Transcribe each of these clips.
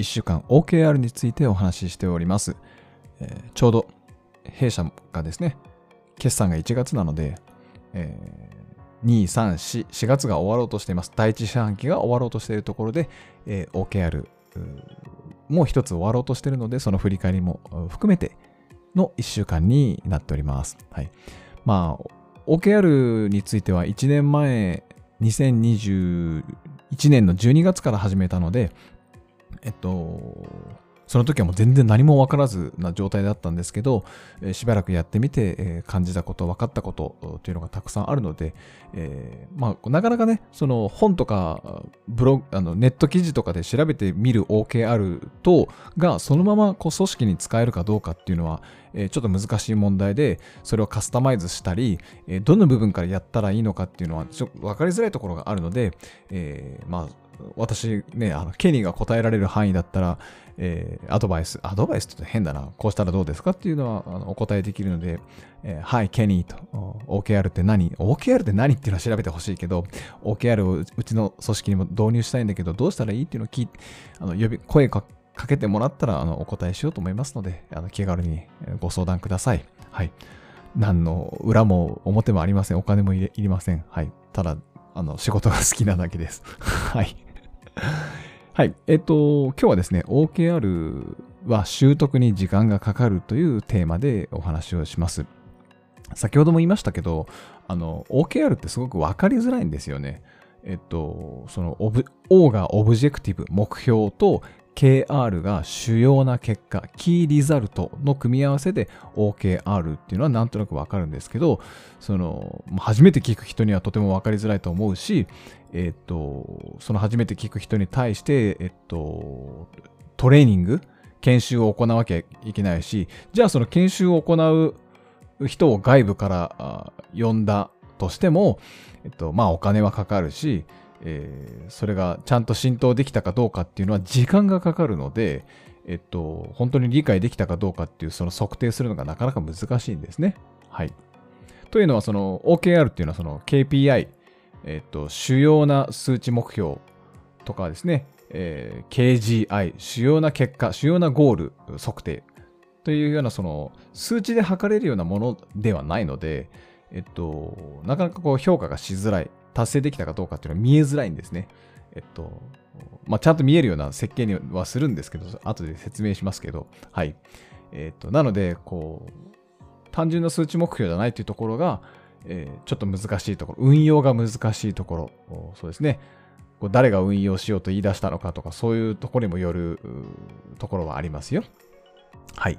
1週間 OKR についてお話ししております、えーちょうど弊社がですね決算が1月なので、えー2、3、4、4月が終わろうとしています。第一四半期が終わろうとしているところで、えー OKR もう一つ終わろうとしているので、その振り返りも含めての1週間になっております。はい。まあ、OKR については1年前、2021年の12月から始めたので、えっと、その時はもう全然何も分からずな状態だったんですけど、えしばらくやってみて、え感じたこと、分かったことというのがたくさんあるので、えーまあ、なかなかね、その本とかブログあのネット記事とかで調べてみる OKR とがそのままこう組織に使えるかどうかっていうのは、えちょっと難しい問題で、それをカスタマイズしたり、えーどの部分からやったらいいのかっていうのはちょっと分かりづらいところがあるので、えーまあ、私ね、あのケニーが答えられる範囲だったら、えーアドバイス、アドバイスって変だな、こうしたらどうですかっていうのはあのお答えできるので、えーはい、ケニーと、OKR って何 ?OKR って何っていうのは調べてほしいけど、OKR をうちの組織にも導入したいんだけど、どうしたらいいっていうのを聞いあの呼び声かけてもらったらあのお答えしようと思いますので、あの気軽にご相談ください。はい。何の裏も表もありません。お金もいれいりません。はい。ただ、あの、仕事が好きなだけです。はい。はい。えっと、今日はですね、OKR は習得に時間がかかるというテーマでお話をします。先ほども言いましたけど、あの、OKR ってすごく分かりづらいんですよね。えっと、そのオブ、O がオブジェクティブ、目標と KR が主要な結果、キーリザルトの組み合わせで OKR っていうのはなんとなくわかるんですけど、その、初めて聞く人にはとてもわかりづらいと思うし、えっと、その初めて聞く人に対して、えっと、トレーニング、研修を行わなきゃいけないし、じゃあその研修を行う人を外部から呼んだとしても、えっと、まあお金はかかるし、えーそれがちゃんと浸透できたかどうかっていうのは時間がかかるので、えっと、本当に理解できたかどうかっていうその測定するのがなかなか難しいんですね。はい。というのはその OKR っていうのはその KPI、えっと、主要な数値目標とかですね、えー KGI、主要な結果、主要なゴール測定というようなその数値で測れるようなものではないので、えっと、なかなかこう評価がしづらい、達成できたかどうかっていうのは見えづらいんですね。えっと、まあ、ちゃんと見えるような設計にはするんですけど、後で説明しますけど、はい。えっと、なので、こう、単純な数値目標じゃないというところが、えーちょっと難しいところ、運用が難しいところ、そうですね。こう誰が運用しようと言い出したのかとか、そういうところにもよるところはありますよ。はい。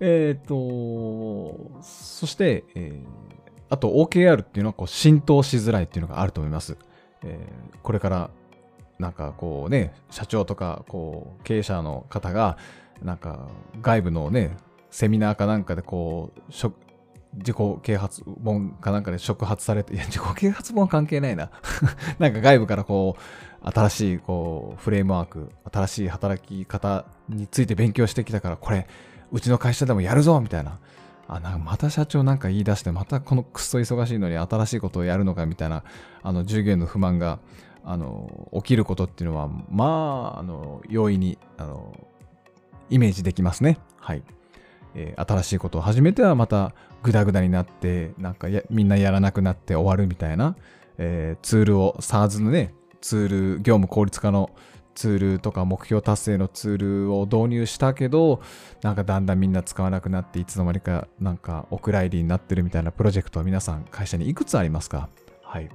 えっ、と、そして、えーあと OKR っていうのはこう浸透しづらいっていうのがあると思います。えーこれからなんかこうね、社長とかこう経営者の方がなんか外部のね、セミナーかなんかでこう、自己啓発本かなんかで触発されて、いや、自己啓発本は関係ないな。なんか外部からこう、新しいこう、フレームワーク、新しい働き方について勉強してきたから、これ、うちの会社でもやるぞみたいな。あ、なんかまた社長なんか言い出して、またこのクソ忙しいのに新しいことをやるのかみたいな、あの、従業員の不満が、あの、起きることっていうのは、まあ、あの、容易に、あの、イメージできますね。はい。えー新しいことを始めてはまたグダグダになって、なんかみんなやらなくなって終わるみたいな、えーツールを SARS のね、ツール、業務効率化のツールとか目標達成のツールを導入したけど、なんかだんだんみんな使わなくなって、いつの間にかなんかお蔵入りになってるみたいなプロジェクトは皆さん会社にいくつありますか？はい。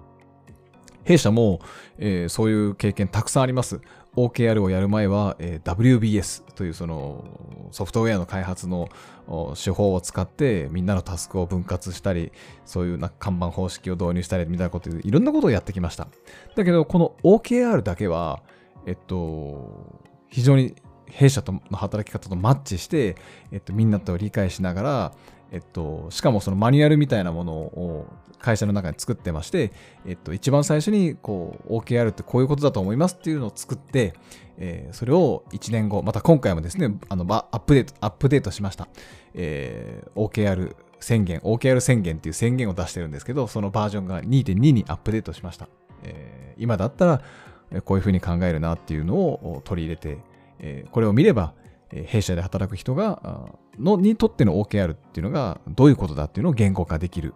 弊社も、えーそういう経験たくさんあります。OKR をやる前は、えー WBS というそのソフトウェアの開発のお手法を使ってみんなのタスクを分割したり、そういうな看板方式を導入したりみたいなことでいろんなことをやってきました。だけど、この OKR だけは、えっと、非常に弊社との働き方とマッチして、えっと、みんなと理解しながら、えっと、しかもそのマニュアルみたいなものを会社の中に作ってまして、えっと、一番最初にこう OKR ってこういうことだと思いますっていうのを作って、えーそれを1年後、また今回もですね、あのアップデート、アップデートしました。えー OKR 宣言、OKR 宣言っていう宣言を出してるんですけど、そのバージョンが2.2にアップデートしました。えー今だったら、こういうふうに考えるなっていうのを取り入れて、えこれを見れば、え弊社で働く人が、のにとっての OKR っていうのがどういうことだっていうのを言語化できる、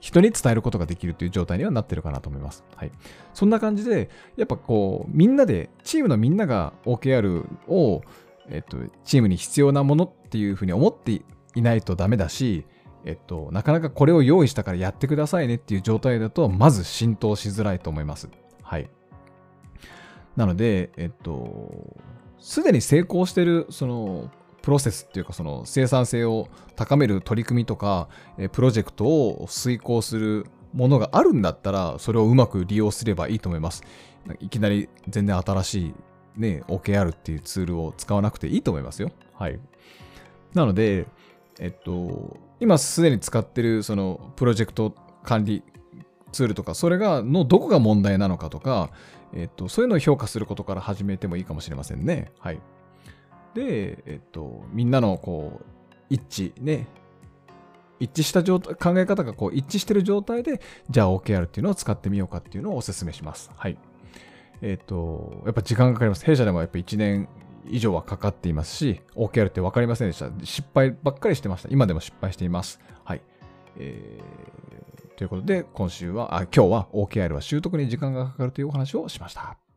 人に伝えることができるっていう状態にはなってるかなと思います。はい。そんな感じで、やっぱこう、みんなで、チームのみんなが OKR を、えっと、チームに必要なものっていうふうに思っていないとダメだし、えっと、なかなかこれを用意したからやってくださいねっていう状態だと、まず浸透しづらいと思います。はい。なので、えっと、すでに成功してる、その、プロセスっていうか、その生産性を高める取り組みとか、えープロジェクトを遂行するものがあるんだったら、それをうまく利用すればいいと思います。いきなり全然新しい、ね、OKR っていうツールを使わなくていいと思いますよ。はい。なので、えっと、今すでに使ってるそのプロジェクト管理ツールとか、それが、のどこが問題なのかとか、えっと、そういうのを評価することから始めてもいいかもしれませんね。はい。で、えっと、みんなのこう、一致ね、一致した状態、考え方がこう一致してる状態で、じゃあ OKR っていうのを使ってみようかっていうのをお勧めします。はい。えっ、と、やっぱ時間がかかります。弊社でもやっぱ1年以上はかかっていますし、OKR って分かりませんでした。失敗ばっかりしてました。今でも失敗しています。はい。えーということで、今週は、あ、今日は OKR は習得に時間がかかるというお話をしました。